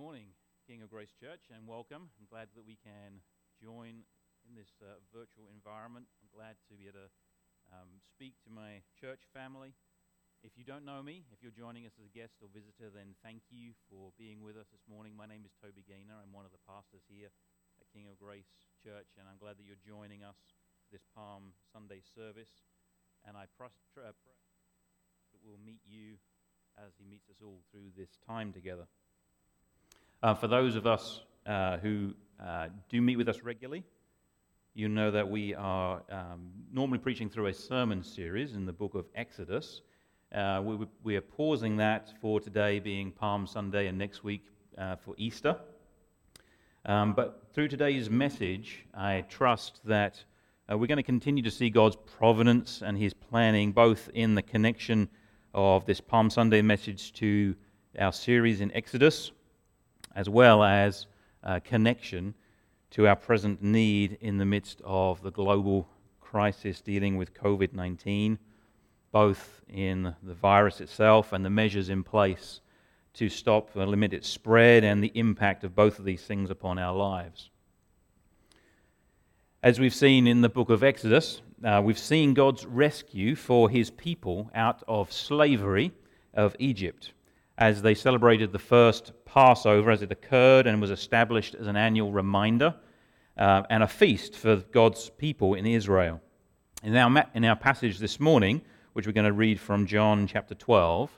morning, King of Grace Church, and welcome. I'm glad that we can join in this uh, virtual environment. I'm glad to be able to um, speak to my church family. If you don't know me, if you're joining us as a guest or visitor, then thank you for being with us this morning. My name is Toby Gaynor. I'm one of the pastors here at King of Grace Church, and I'm glad that you're joining us this Palm Sunday service. And I pray that we'll meet you as he meets us all through this time together. Uh, for those of us uh, who uh, do meet with us regularly, you know that we are um, normally preaching through a sermon series in the book of Exodus. Uh, we, we, are pausing that for today being Palm Sunday and next week uh, for Easter. Um, but through today's message, I trust that uh, we're going to continue to see God's providence and His planning, both in the connection of this Palm Sunday message to our series in Exodus, as well as uh, connection to our present need in the midst of the global crisis dealing with COVID 19, both in the virus itself and the measures in place to stop and limit its spread and the impact of both of these things upon our lives. As we've seen in the book of Exodus, uh, we've seen God's rescue for his people out of slavery of Egypt as they celebrated the first Passover as it occurred and was established as an annual reminder uh, and a feast for God's people in Israel. In our, in our passage this morning, which we're going to read from John chapter 12,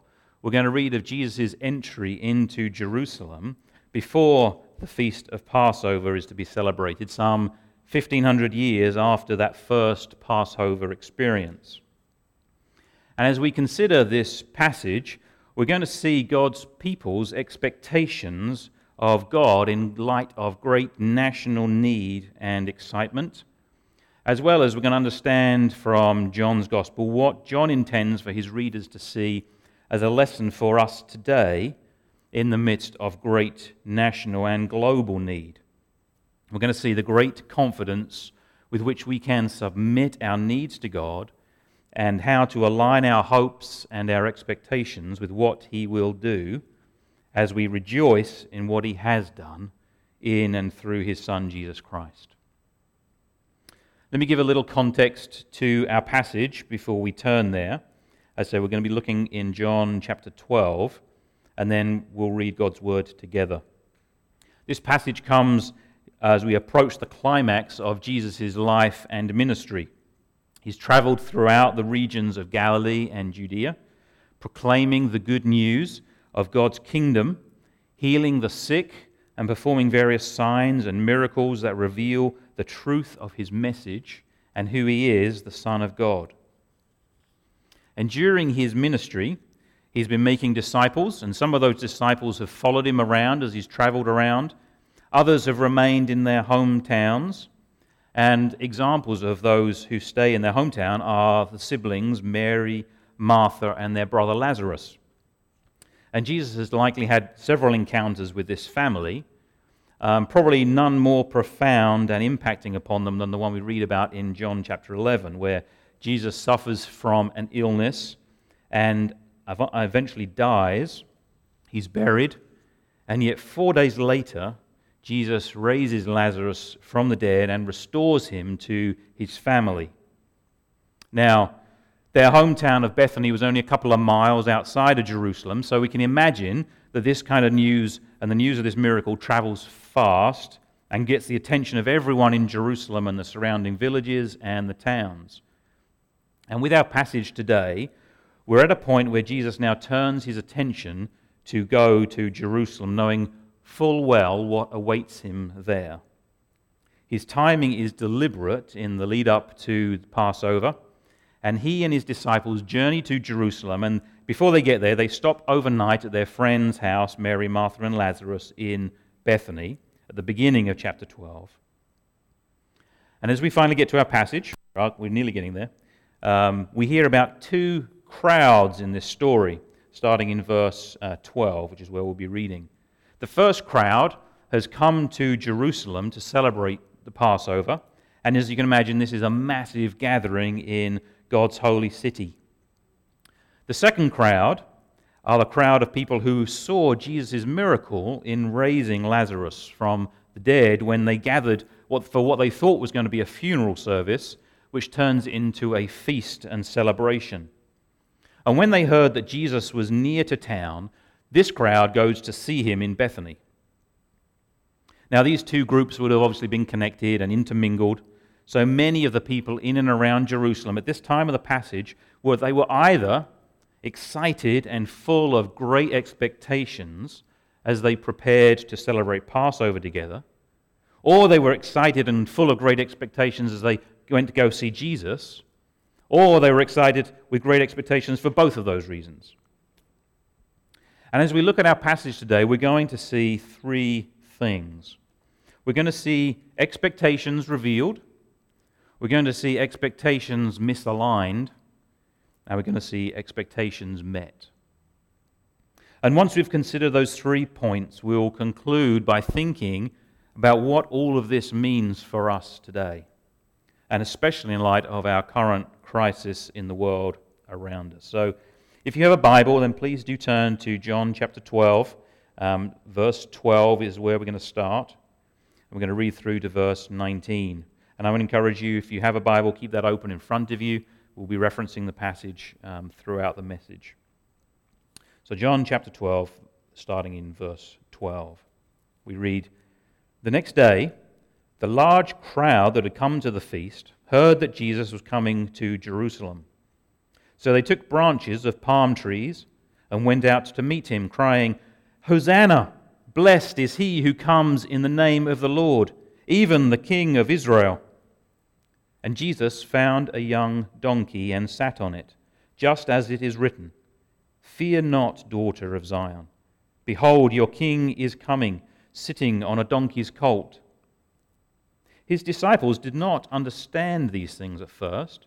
we're going to read of Jesus' entry into Jerusalem before the feast of Passover is to be celebrated, some 1500 years after that first Passover experience. And as we consider this passage, we're going to see God's people's expectations of God in light of great national need and excitement, as well as we're going to understand from John's Gospel what John intends for his readers to see as a lesson for us today in the midst of great national and global need. We're going to see the great confidence with which we can submit our needs to God and how to align our hopes and our expectations with what He will do as we rejoice in what He has done in and through His Son, Jesus Christ. Let me give a little context to our passage before we turn there. As I say, we're going to be looking in John chapter 12, and then we'll read God's word together. This passage comes as we approach the climax of Jesus' life and ministry. He's traveled throughout the regions of Galilee and Judea, proclaiming the good news of God's kingdom, healing the sick, and performing various signs and miracles that reveal the truth of his message and who he is, the Son of God. And during his ministry, he's been making disciples, and some of those disciples have followed him around as he's traveled around. Others have remained in their hometowns. And examples of those who stay in their hometown are the siblings Mary, Martha, and their brother Lazarus. And Jesus has likely had several encounters with this family, um, probably none more profound and impacting upon them than the one we read about in John chapter 11, where Jesus suffers from an illness and eventually dies. He's buried, and yet four days later, Jesus raises Lazarus from the dead and restores him to his family. Now, their hometown of Bethany was only a couple of miles outside of Jerusalem, so we can imagine that this kind of news and the news of this miracle travels fast and gets the attention of everyone in Jerusalem and the surrounding villages and the towns. And with our passage today, we're at a point where Jesus now turns his attention to go to Jerusalem, knowing full well what awaits him there. His timing is deliberate in the lead up to Passover, and he and his disciples journey to Jerusalem. And before they get there, they stop overnight at their friend's house, Mary, Martha, and Lazarus, in Bethany, at the beginning of chapter 12. And as we finally get to our passage, we're nearly getting there, um, we hear about two crowds in this story, starting in verse uh, 12, which is where we'll be reading. The first crowd has come to Jerusalem to celebrate the Passover. And as you can imagine, this is a massive gathering in God's holy city. The second crowd are the crowd of people who saw Jesus' miracle in raising Lazarus from the dead when they gathered for what they thought was going to be a funeral service, which turns into a feast and celebration. And when they heard that Jesus was near to town, this crowd goes to see him in Bethany. Now, these two groups would have obviously been connected and intermingled. So many of the people in and around Jerusalem at this time of the passage were they were either excited and full of great expectations as they prepared to celebrate Passover together, or they were excited and full of great expectations as they went to go see Jesus, or they were excited with great expectations for both of those reasons. And as we look at our passage today, we're going to see three things. We're going to see expectations revealed, we're going to see expectations misaligned, and we're going to see expectations met. And once we've considered those three points, we'll conclude by thinking about what all of this means for us today, and especially in light of our current crisis in the world around us. So, if you have a Bible, then please do turn to John chapter 12. Um, verse 12 is where we're going to start. We're going to read through to verse 19. And I would encourage you, if you have a Bible, keep that open in front of you. We'll be referencing the passage um, throughout the message. So, John chapter 12, starting in verse 12, we read The next day, the large crowd that had come to the feast heard that Jesus was coming to Jerusalem. So they took branches of palm trees and went out to meet him, crying, Hosanna! Blessed is he who comes in the name of the Lord, even the King of Israel. And Jesus found a young donkey and sat on it, just as it is written Fear not, daughter of Zion. Behold, your king is coming, sitting on a donkey's colt. His disciples did not understand these things at first,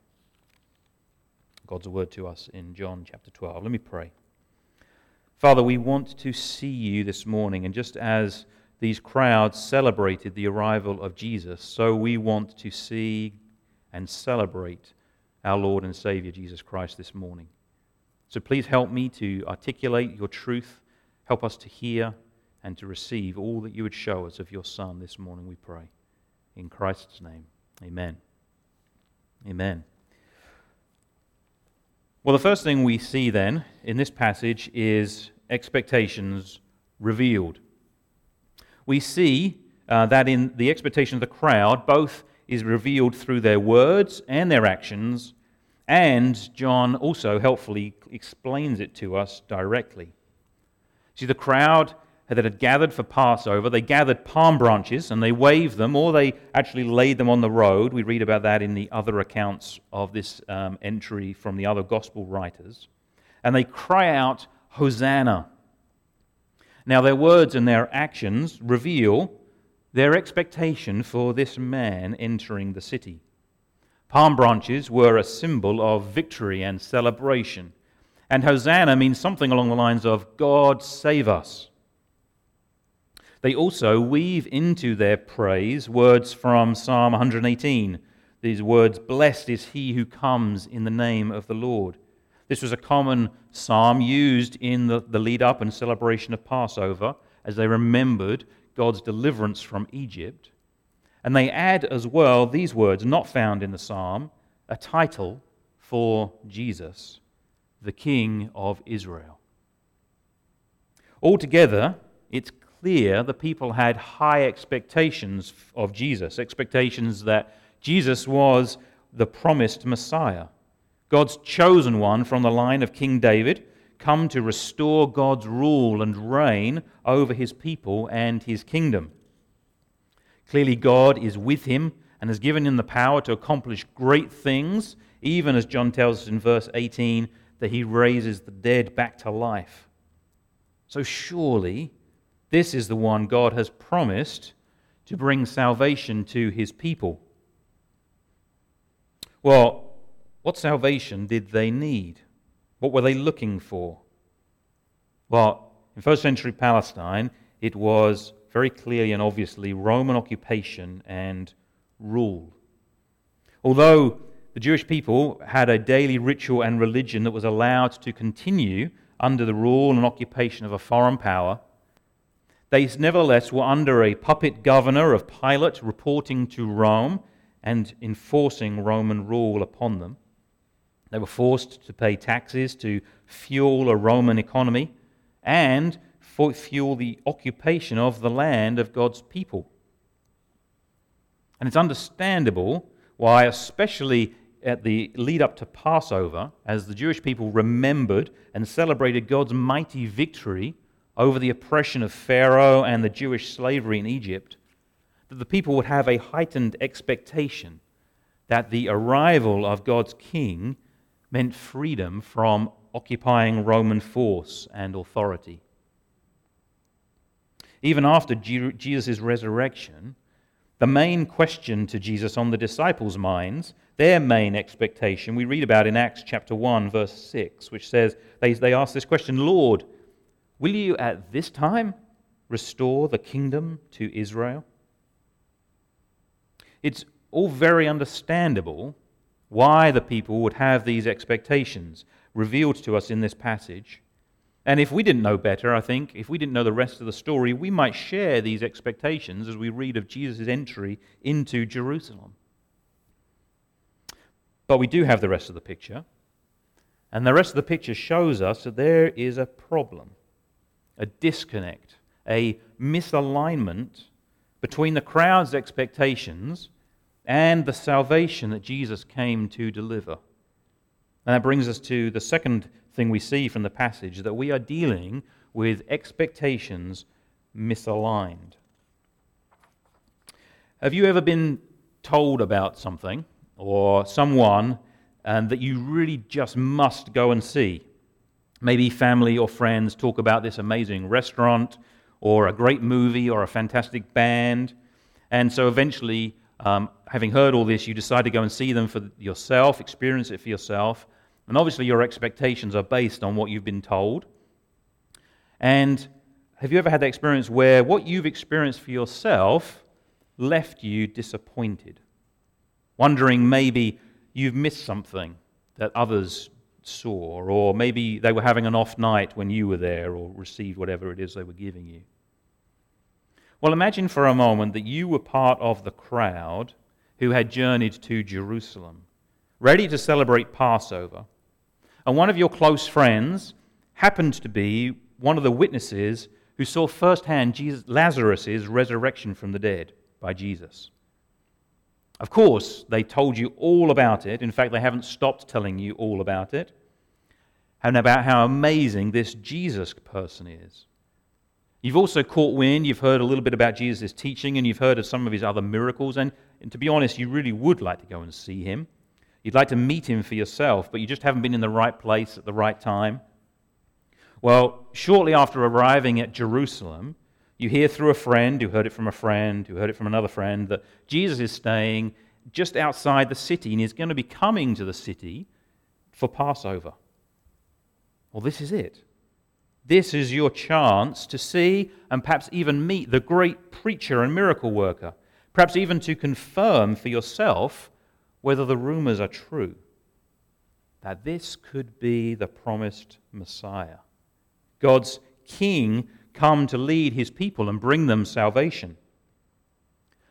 God's word to us in John chapter 12. Let me pray. Father, we want to see you this morning, and just as these crowds celebrated the arrival of Jesus, so we want to see and celebrate our Lord and Savior Jesus Christ this morning. So please help me to articulate your truth. Help us to hear and to receive all that you would show us of your Son this morning, we pray. In Christ's name, amen. Amen. Well, the first thing we see then in this passage is expectations revealed. We see uh, that in the expectation of the crowd, both is revealed through their words and their actions, and John also helpfully explains it to us directly. See, the crowd that had gathered for Passover, they gathered palm branches and they waved them, or they actually laid them on the road. We read about that in the other accounts of this um, entry from the other gospel writers. And they cry out, Hosanna. Now, their words and their actions reveal their expectation for this man entering the city. Palm branches were a symbol of victory and celebration. And Hosanna means something along the lines of God save us. They also weave into their praise words from Psalm 118. These words, Blessed is he who comes in the name of the Lord. This was a common psalm used in the, the lead up and celebration of Passover as they remembered God's deliverance from Egypt. And they add as well these words, not found in the psalm, a title for Jesus, the King of Israel. Altogether, it's clear the people had high expectations of Jesus, expectations that Jesus was the promised Messiah, God's chosen one from the line of King David, come to restore God's rule and reign over his people and his kingdom. Clearly, God is with him and has given him the power to accomplish great things, even as John tells us in verse 18 that he raises the dead back to life. So surely this is the one God has promised to bring salvation to his people. Well, what salvation did they need? What were they looking for? Well, in first century Palestine, it was very clearly and obviously Roman occupation and rule. Although the Jewish people had a daily ritual and religion that was allowed to continue under the rule and occupation of a foreign power, they nevertheless were under a puppet governor of Pilate reporting to Rome and enforcing Roman rule upon them. They were forced to pay taxes to fuel a Roman economy and fuel the occupation of the land of God's people. And it's understandable why, especially at the lead up to Passover, as the Jewish people remembered and celebrated God's mighty victory over the oppression of Pharaoh and the Jewish slavery in Egypt, that the people would have a heightened expectation that the arrival of God's king meant freedom from occupying Roman force and authority. Even after Jesus' resurrection, the main question to Jesus on the disciples' minds, their main expectation, we read about in Acts chapter 1, verse 6, which says, they, they ask this question Lord, will you at this time restore the kingdom to Israel? It's all very understandable why the people would have these expectations revealed to us in this passage. And if we didn't know better, I think, if we didn't know the rest of the story, we might share these expectations as we read of Jesus' entry into Jerusalem. But we do have the rest of the picture. And the rest of the picture shows us that there is a problem, a disconnect, a misalignment between the crowd's expectations and the salvation that Jesus came to deliver. And that brings us to the second thing we see from the passage that we are dealing with expectations misaligned. Have you ever been told about something or someone and that you really just must go and see? Maybe family or friends talk about this amazing restaurant or a great movie or a fantastic band. And so eventually, um, having heard all this, you decide to go and see them for yourself, experience it for yourself. And obviously, your expectations are based on what you've been told. And have you ever had that experience where what you've experienced for yourself left you disappointed? Wondering maybe you've missed something that others saw, or maybe they were having an off night when you were there or received whatever it is they were giving you. Well, imagine for a moment that you were part of the crowd who had journeyed to Jerusalem, ready to celebrate Passover and one of your close friends happened to be one of the witnesses who saw firsthand Jesus, Lazarus' resurrection from the dead by Jesus. Of course, they told you all about it. In fact, they haven't stopped telling you all about it. And about how amazing this Jesus person is. You've also caught wind, you've heard a little bit about Jesus' teaching, and you've heard of some of his other miracles. And, and to be honest, you really would like to go and see him. You'd like to meet him for yourself, but you just haven't been in the right place at the right time. Well, shortly after arriving at Jerusalem, you hear through a friend who heard it from a friend who heard it from another friend that Jesus is staying just outside the city and he's going to be coming to the city for Passover. Well, this is it. This is your chance to see and perhaps even meet the great preacher and miracle worker, perhaps even to confirm for yourself whether the rumors are true that this could be the promised Messiah. God's king come to lead his people and bring them salvation.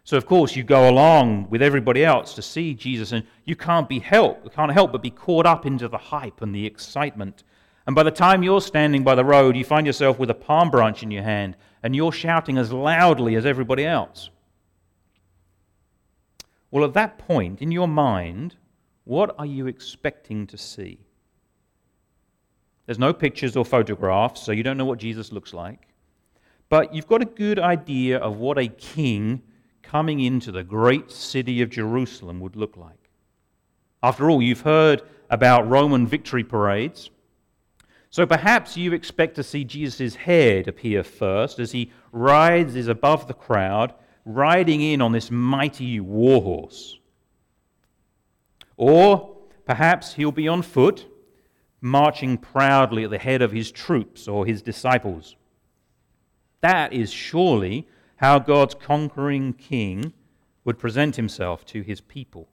So, of course, you go along with everybody else to see Jesus, and you can't be help, can't help but be caught up into the hype and the excitement. And by the time you're standing by the road, you find yourself with a palm branch in your hand, and you're shouting as loudly as everybody else. Well, at that point, in your mind, what are you expecting to see? There's no pictures or photographs, so you don't know what Jesus looks like. But you've got a good idea of what a king coming into the great city of Jerusalem would look like. After all, you've heard about Roman victory parades. So perhaps you expect to see Jesus' head appear first as he rides is above the crowd, riding in on this mighty war horse. Or perhaps he'll be on foot, marching proudly at the head of his troops or his disciples. That is surely how God's conquering king would present himself to his people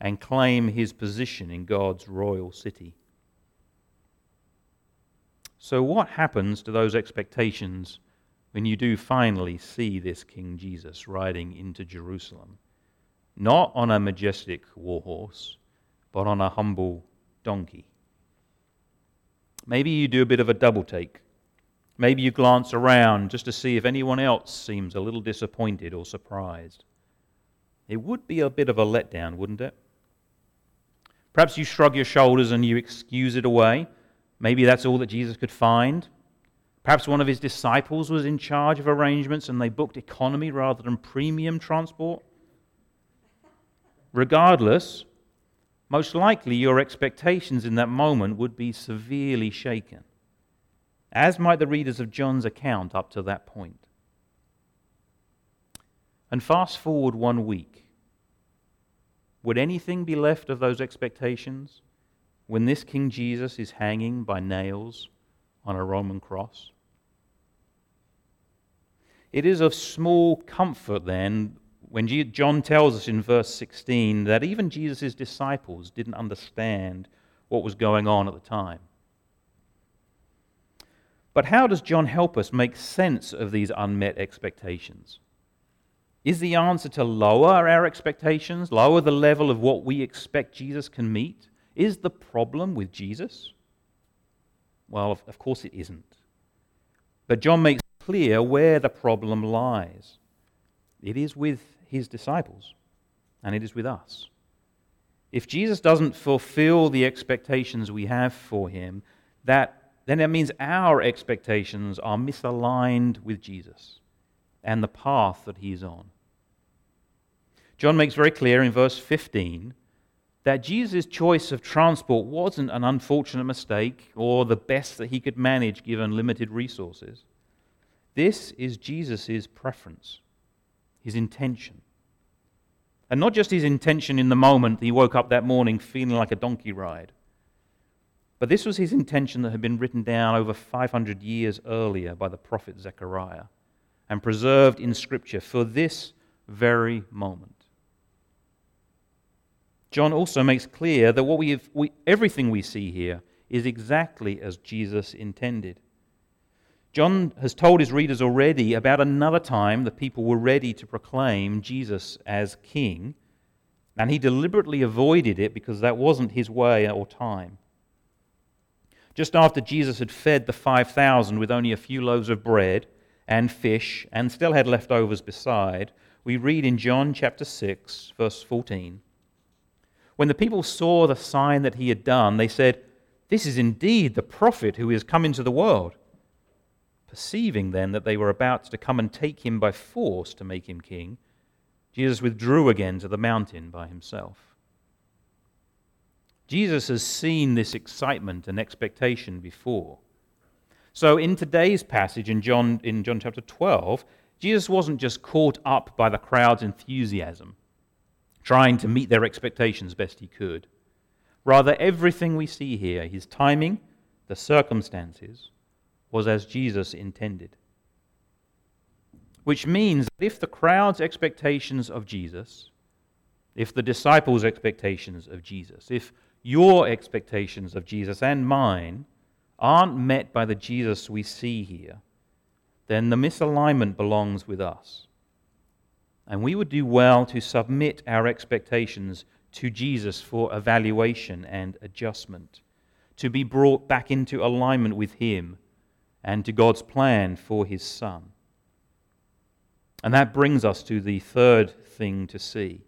and claim his position in God's royal city. So, what happens to those expectations when you do finally see this King Jesus riding into Jerusalem? Not on a majestic war horse, but on a humble donkey. Maybe you do a bit of a double take. Maybe you glance around just to see if anyone else seems a little disappointed or surprised. It would be a bit of a letdown, wouldn't it? Perhaps you shrug your shoulders and you excuse it away. Maybe that's all that Jesus could find. Perhaps one of his disciples was in charge of arrangements and they booked economy rather than premium transport. Regardless, most likely your expectations in that moment would be severely shaken, as might the readers of John's account up to that point. And fast forward one week. Would anything be left of those expectations when this King Jesus is hanging by nails on a Roman cross? It is of small comfort then when John tells us in verse 16 that even Jesus' disciples didn't understand what was going on at the time. But how does John help us make sense of these unmet expectations? Is the answer to lower our expectations, lower the level of what we expect Jesus can meet? Is the problem with Jesus? Well, of course it isn't. But John makes clear where the problem lies. It is with his disciples, and it is with us. If Jesus doesn't fulfill the expectations we have for him, that, then that means our expectations are misaligned with Jesus and the path that he's on. John makes very clear in verse 15 that Jesus' choice of transport wasn't an unfortunate mistake or the best that he could manage given limited resources. This is Jesus' preference his intention. And not just his intention in the moment he woke up that morning feeling like a donkey ride, but this was his intention that had been written down over 500 years earlier by the prophet Zechariah and preserved in Scripture for this very moment. John also makes clear that what we, have, we everything we see here is exactly as Jesus intended. John has told his readers already about another time the people were ready to proclaim Jesus as king, and he deliberately avoided it because that wasn't his way or time. Just after Jesus had fed the 5,000 with only a few loaves of bread and fish and still had leftovers beside, we read in John chapter 6, verse 14. When the people saw the sign that he had done, they said, This is indeed the prophet who is come into the world. Perceiving then that they were about to come and take him by force to make him king, Jesus withdrew again to the mountain by himself. Jesus has seen this excitement and expectation before. So in today's passage in John, in John chapter 12, Jesus wasn't just caught up by the crowd's enthusiasm, trying to meet their expectations best he could. Rather, everything we see here, his timing, the circumstances, was as Jesus intended. Which means that if the crowd's expectations of Jesus, if the disciples' expectations of Jesus, if your expectations of Jesus and mine aren't met by the Jesus we see here, then the misalignment belongs with us. And we would do well to submit our expectations to Jesus for evaluation and adjustment, to be brought back into alignment with Him and to God's plan for his son. And that brings us to the third thing to see.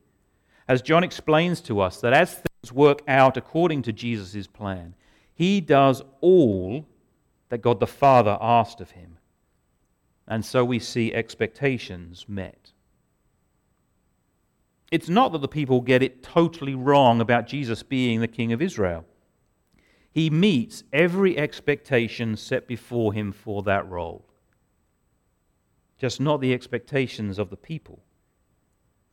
As John explains to us, that as things work out according to Jesus' plan, he does all that God the Father asked of him. And so we see expectations met. It's not that the people get it totally wrong about Jesus being the King of Israel. he meets every expectation set before him for that role. Just not the expectations of the people,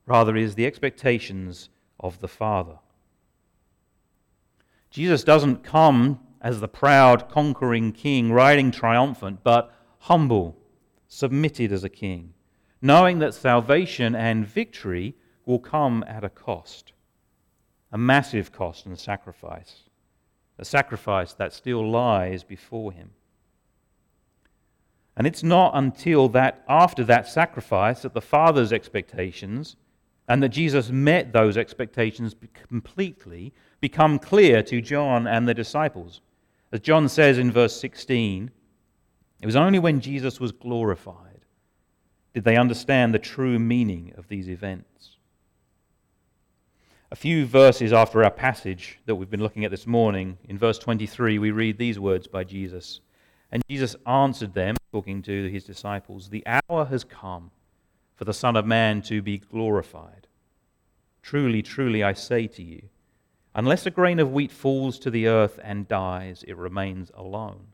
rather, is the expectations of the Father. Jesus doesn't come as the proud, conquering king, riding triumphant, but humble, submitted as a king, knowing that salvation and victory will come at a cost, a massive cost and sacrifice, a sacrifice that still lies before him. And it's not until that after that sacrifice that the Father's expectations and that Jesus met those expectations completely become clear to John and the disciples. As John says in verse 16, it was only when Jesus was glorified did they understand the true meaning of these events. A few verses after our passage that we've been looking at this morning, in verse 23, we read these words by Jesus. And Jesus answered them, talking to his disciples, The hour has come for the Son of Man to be glorified. Truly, truly, I say to you, Unless a grain of wheat falls to the earth and dies, it remains alone.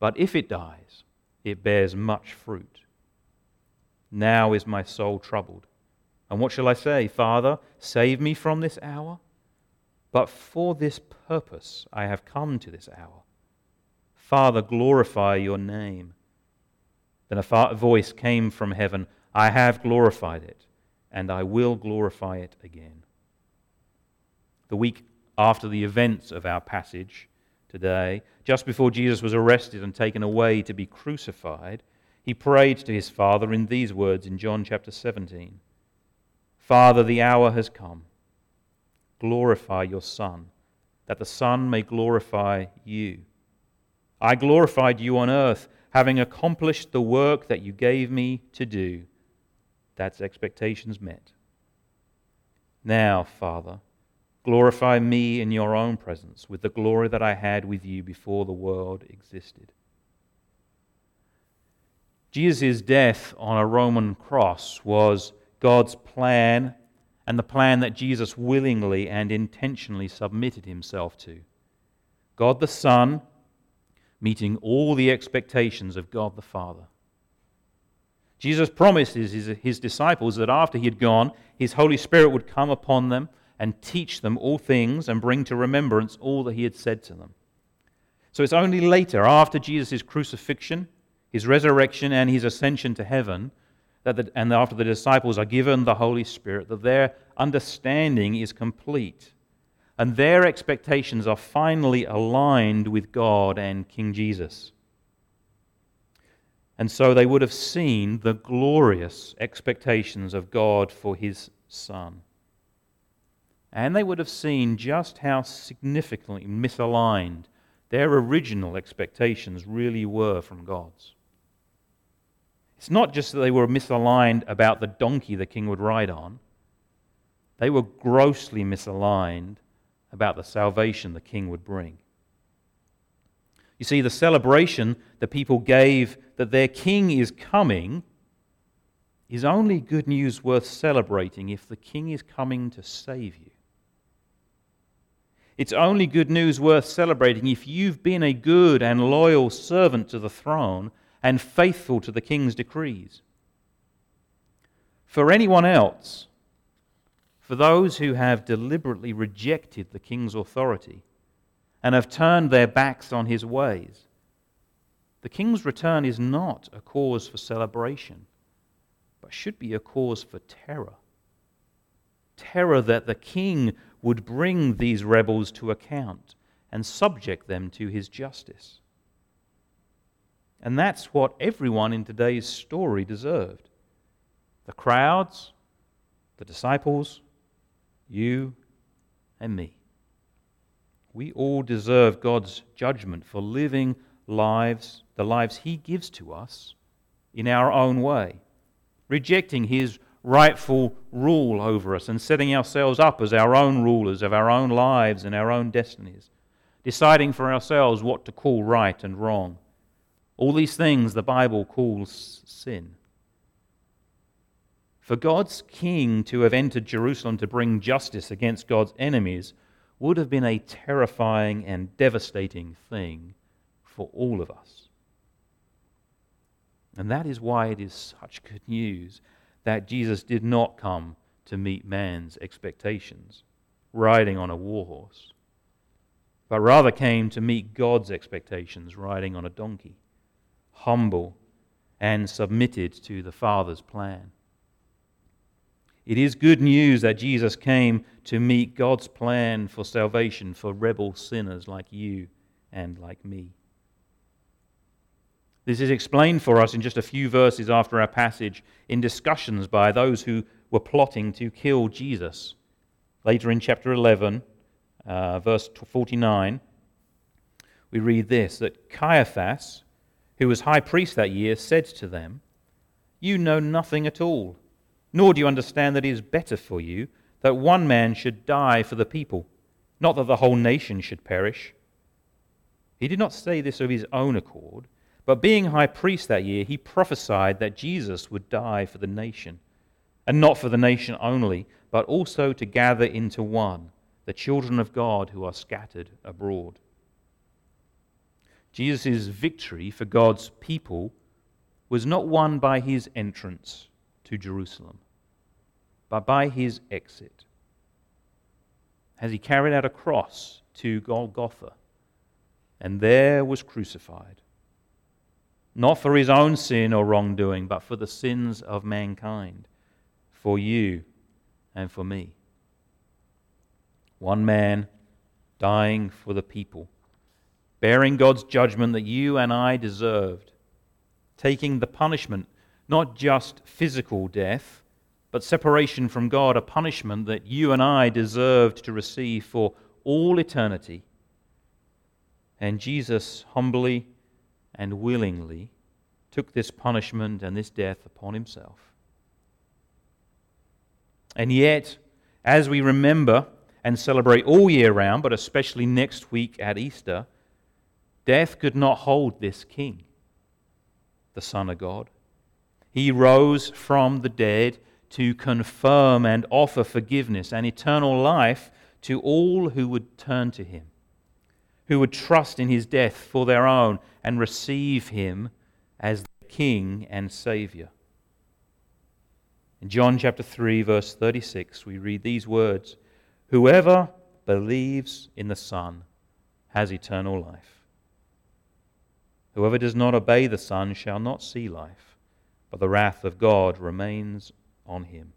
But if it dies, it bears much fruit. Now is my soul troubled. And what shall I say? Father, save me from this hour? But for this purpose I have come to this hour. Father, glorify your name. Then a voice came from heaven I have glorified it, and I will glorify it again the week after the events of our passage today, just before Jesus was arrested and taken away to be crucified, he prayed to his Father in these words in John chapter 17 Father, the hour has come. Glorify your Son, that the Son may glorify you. I glorified you on earth, having accomplished the work that you gave me to do. That's expectations met. Now, Father, Glorify me in your own presence with the glory that I had with you before the world existed. Jesus' death on a Roman cross was God's plan and the plan that Jesus willingly and intentionally submitted himself to. God the Son meeting all the expectations of God the Father. Jesus promises his, his disciples that after he had gone, his Holy Spirit would come upon them and teach them all things and bring to remembrance all that he had said to them. So it's only later, after Jesus' crucifixion, his resurrection, and his ascension to heaven, that the, and after the disciples are given the Holy Spirit, that their understanding is complete and their expectations are finally aligned with God and King Jesus. And so they would have seen the glorious expectations of God for his Son and they would have seen just how significantly misaligned their original expectations really were from God's. It's not just that they were misaligned about the donkey the king would ride on, they were grossly misaligned about the salvation the king would bring. You see, the celebration the people gave that their king is coming is only good news worth celebrating if the king is coming to save you. It's only good news worth celebrating if you've been a good and loyal servant to the throne and faithful to the king's decrees. For anyone else, for those who have deliberately rejected the king's authority and have turned their backs on his ways, the king's return is not a cause for celebration, but should be a cause for terror. Terror that the king would bring these rebels to account and subject them to his justice. And that's what everyone in today's story deserved the crowds, the disciples, you, and me. We all deserve God's judgment for living lives, the lives He gives to us, in our own way, rejecting His rightful rule over us and setting ourselves up as our own rulers of our own lives and our own destinies, deciding for ourselves what to call right and wrong. All these things the Bible calls sin. For God's king to have entered Jerusalem to bring justice against God's enemies would have been a terrifying and devastating thing for all of us. And that is why it is such good news that Jesus did not come to meet man's expectations, riding on a war horse, but rather came to meet God's expectations, riding on a donkey, humble and submitted to the Father's plan. It is good news that Jesus came to meet God's plan for salvation for rebel sinners like you and like me. This is explained for us in just a few verses after our passage in discussions by those who were plotting to kill Jesus. Later in chapter 11, uh, verse 49, we read this that Caiaphas, who was high priest that year, said to them, You know nothing at all, nor do you understand that it is better for you that one man should die for the people, not that the whole nation should perish. He did not say this of his own accord but being high priest that year, he prophesied that Jesus would die for the nation, and not for the nation only, but also to gather into one the children of God who are scattered abroad. Jesus' victory for God's people was not won by his entrance to Jerusalem, but by his exit. As he carried out a cross to Golgotha, and there was crucified not for his own sin or wrongdoing, but for the sins of mankind, for you and for me. One man dying for the people, bearing God's judgment that you and I deserved, taking the punishment, not just physical death, but separation from God, a punishment that you and I deserved to receive for all eternity. And Jesus humbly and willingly took this punishment and this death upon himself. And yet, as we remember and celebrate all year round, but especially next week at Easter, death could not hold this king, the Son of God. He rose from the dead to confirm and offer forgiveness and eternal life to all who would turn to him who would trust in his death for their own and receive him as the King and Saviour. In John chapter 3, verse 36, we read these words Whoever believes in the Son has eternal life. Whoever does not obey the Son shall not see life, but the wrath of God remains on him.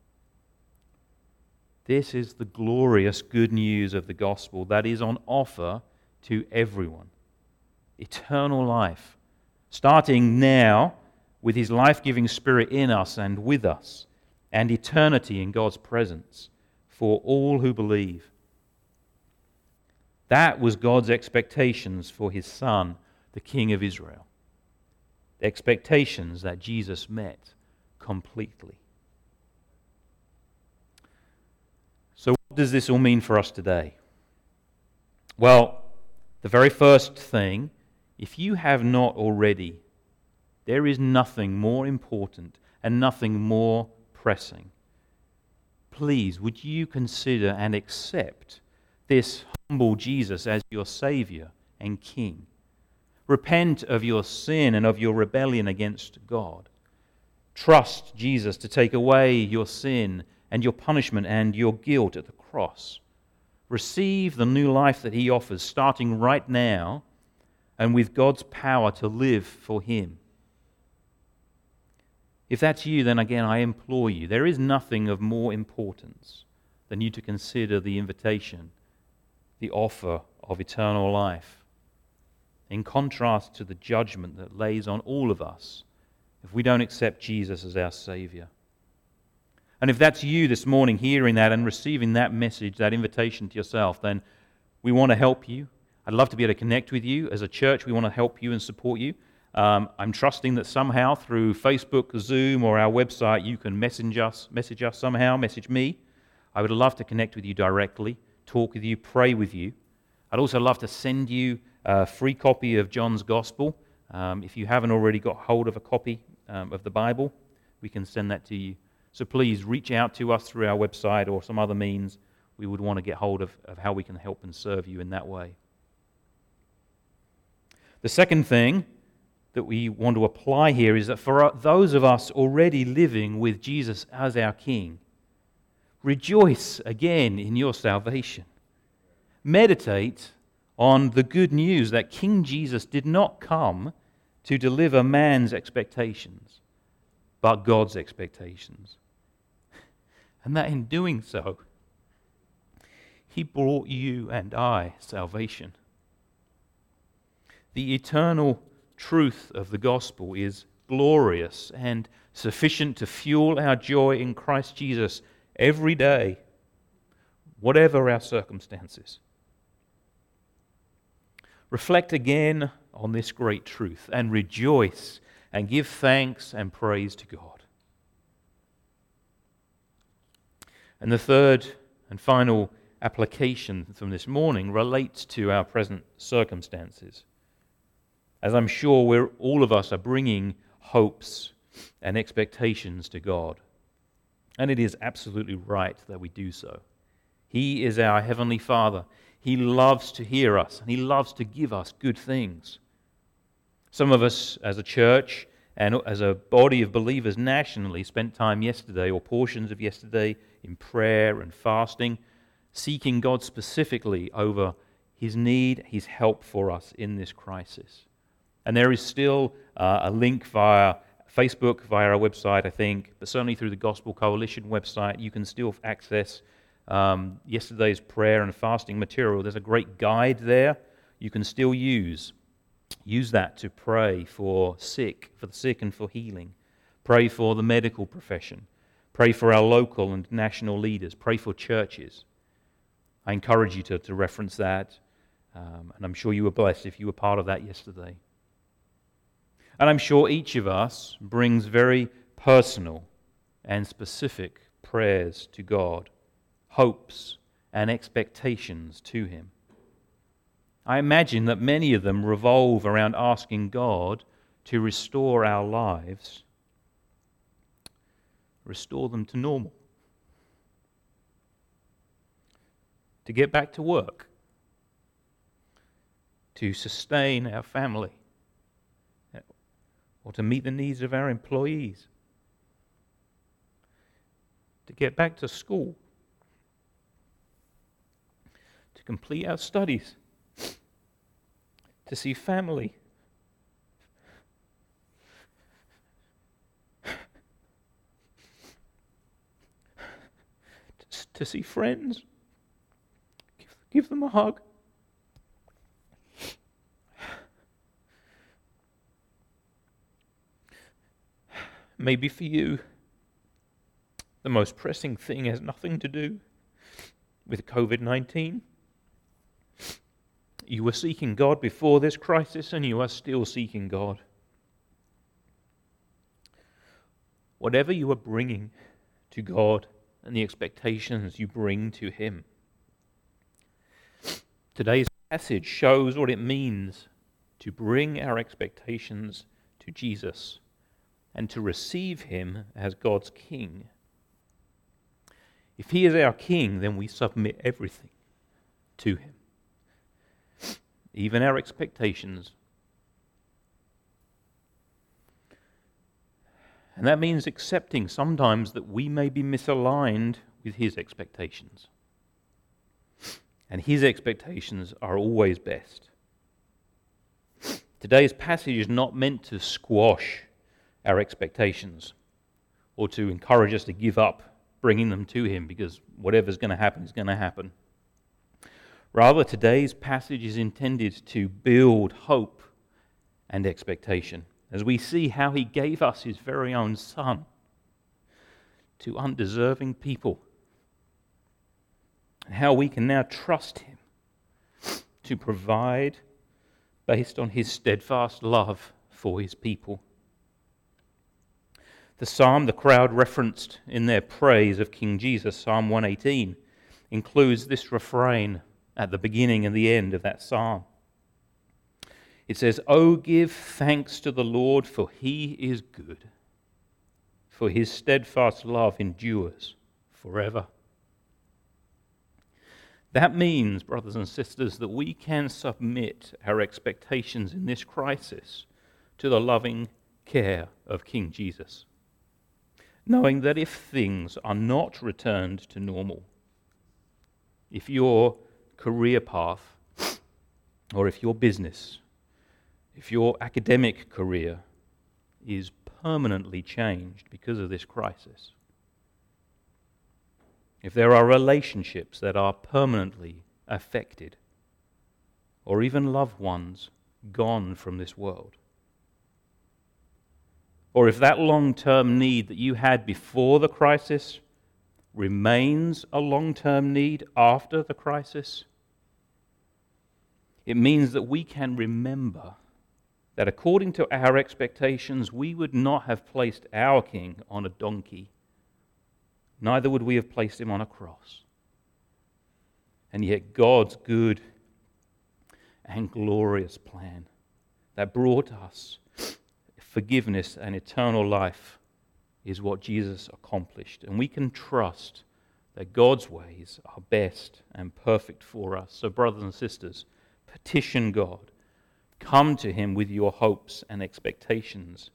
This is the glorious good news of the gospel that is on offer to everyone. Eternal life, starting now with His life giving Spirit in us and with us, and eternity in God's presence for all who believe. That was God's expectations for His Son, the King of Israel. The expectations that Jesus met completely. So, what does this all mean for us today? Well, the very first thing, if you have not already, there is nothing more important and nothing more pressing. Please, would you consider and accept this humble Jesus as your Savior and King? Repent of your sin and of your rebellion against God. Trust Jesus to take away your sin and your punishment and your guilt at the cross. Receive the new life that He offers, starting right now, and with God's power to live for Him. If that's you, then again, I implore you, there is nothing of more importance than you to consider the invitation, the offer of eternal life, in contrast to the judgment that lays on all of us if we don't accept Jesus as our Savior. And if that's you this morning hearing that and receiving that message, that invitation to yourself, then we want to help you. I'd love to be able to connect with you. As a church, we want to help you and support you. Um, I'm trusting that somehow through Facebook, Zoom, or our website, you can message us, message us somehow, message me. I would love to connect with you directly, talk with you, pray with you. I'd also love to send you a free copy of John's Gospel. Um, if you haven't already got hold of a copy um, of the Bible, we can send that to you. So please reach out to us through our website or some other means. we would want to get hold of, of how we can help and serve you in that way. The second thing that we want to apply here is that for those of us already living with Jesus as our King, rejoice again in your salvation. Meditate on the good news that King Jesus did not come to deliver man's expectations, but God's expectations. And that in doing so, he brought you and I salvation. The eternal truth of the gospel is glorious and sufficient to fuel our joy in Christ Jesus every day, whatever our circumstances. Reflect again on this great truth and rejoice and give thanks and praise to God. And the third and final application from this morning relates to our present circumstances. As I'm sure we're, all of us are bringing hopes and expectations to God. And it is absolutely right that we do so. He is our Heavenly Father. He loves to hear us, and He loves to give us good things. Some of us as a church and as a body of believers nationally spent time yesterday or portions of yesterday in prayer and fasting seeking God specifically over his need, his help for us in this crisis. And there is still uh, a link via Facebook, via our website, I think, but certainly through the Gospel Coalition website, you can still access um, yesterday's prayer and fasting material. There's a great guide there you can still use. Use that to pray for sick, for the sick and for healing. Pray for the medical profession. Pray for our local and national leaders. Pray for churches. I encourage you to, to reference that. Um, and I'm sure you were blessed if you were part of that yesterday. And I'm sure each of us brings very personal and specific prayers to God, hopes and expectations to Him. I imagine that many of them revolve around asking God to restore our lives, restore them to normal. to get back to work, to sustain our family, or to meet the needs of our employees, to get back to school, to complete our studies, to see family. to see friends. Give them a hug. Maybe for you, the most pressing thing has nothing to do with COVID 19. You were seeking God before this crisis, and you are still seeking God. Whatever you are bringing to God and the expectations you bring to Him Today's passage shows what it means to bring our expectations to Jesus and to receive him as God's King. If he is our King, then we submit everything to him, even our expectations. And that means accepting sometimes that we may be misaligned with his expectations and his expectations are always best. Today's passage is not meant to squash our expectations or to encourage us to give up bringing them to him because whatever's going to happen is going to happen. Rather, today's passage is intended to build hope and expectation as we see how he gave us his very own son to undeserving people and how we can now trust Him to provide based on His steadfast love for His people. The psalm the crowd referenced in their praise of King Jesus, Psalm 118, includes this refrain at the beginning and the end of that psalm. It says, Oh, give thanks to the Lord, for he is good, for his steadfast love endures forever. That means, brothers and sisters, that we can submit our expectations in this crisis to the loving care of King Jesus, knowing that if things are not returned to normal, if your career path, or if your business, if your academic career is permanently changed because of this crisis, if there are relationships that are permanently affected, or even loved ones gone from this world, or if that long term need that you had before the crisis remains a long term need after the crisis, it means that we can remember that according to our expectations, we would not have placed our king on a donkey neither would we have placed him on a cross. And yet, God's good and glorious plan that brought us forgiveness and eternal life is what Jesus accomplished. And we can trust that God's ways are best and perfect for us. So, brothers and sisters, petition God. Come to Him with your hopes and expectations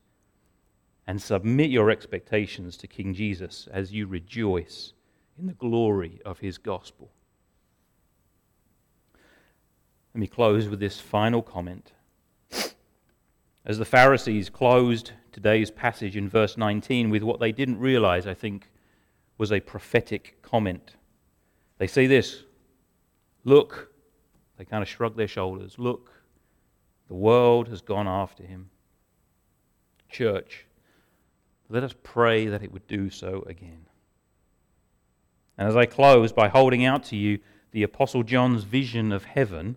and submit your expectations to King Jesus as you rejoice in the glory of his gospel. Let me close with this final comment. As the Pharisees closed today's passage in verse 19 with what they didn't realize, I think, was a prophetic comment. They say this Look, they kind of shrug their shoulders. Look, the world has gone after him. Church, let us pray that it would do so again. And as I close by holding out to you the Apostle John's vision of heaven,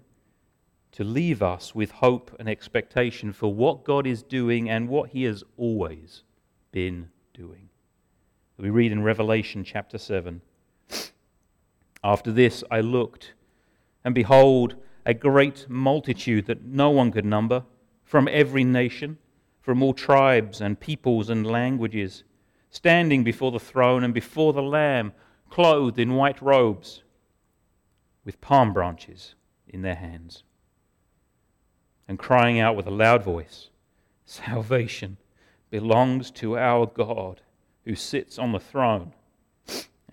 to leave us with hope and expectation for what God is doing and what He has always been doing. We read in Revelation chapter 7 After this I looked, and behold, a great multitude that no one could number, from every nation from all tribes and peoples and languages, standing before the throne and before the Lamb, clothed in white robes, with palm branches in their hands, and crying out with a loud voice Salvation belongs to our God who sits on the throne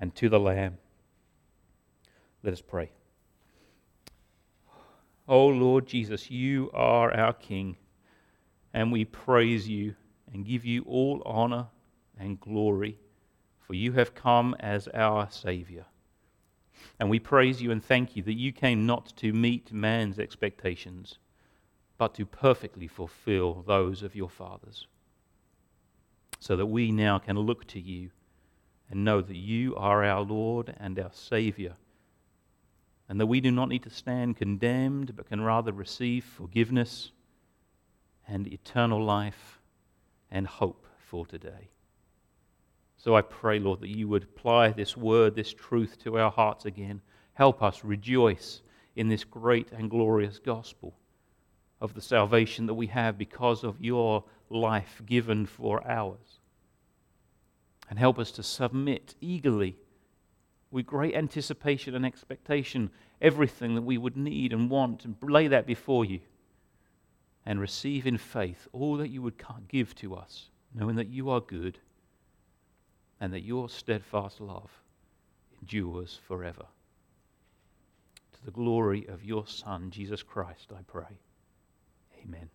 and to the Lamb. Let us pray. O oh Lord Jesus, you are our King and we praise you and give you all honor and glory, for you have come as our Savior. And we praise you and thank you that you came not to meet man's expectations, but to perfectly fulfill those of your fathers. So that we now can look to you and know that you are our Lord and our Savior, and that we do not need to stand condemned, but can rather receive forgiveness and eternal life and hope for today. So I pray, Lord, that you would apply this word, this truth to our hearts again. Help us rejoice in this great and glorious gospel of the salvation that we have because of your life given for ours. And help us to submit eagerly, with great anticipation and expectation, everything that we would need and want, and lay that before you and receive in faith all that you would give to us, knowing that you are good and that your steadfast love endures forever. To the glory of your Son, Jesus Christ, I pray. Amen.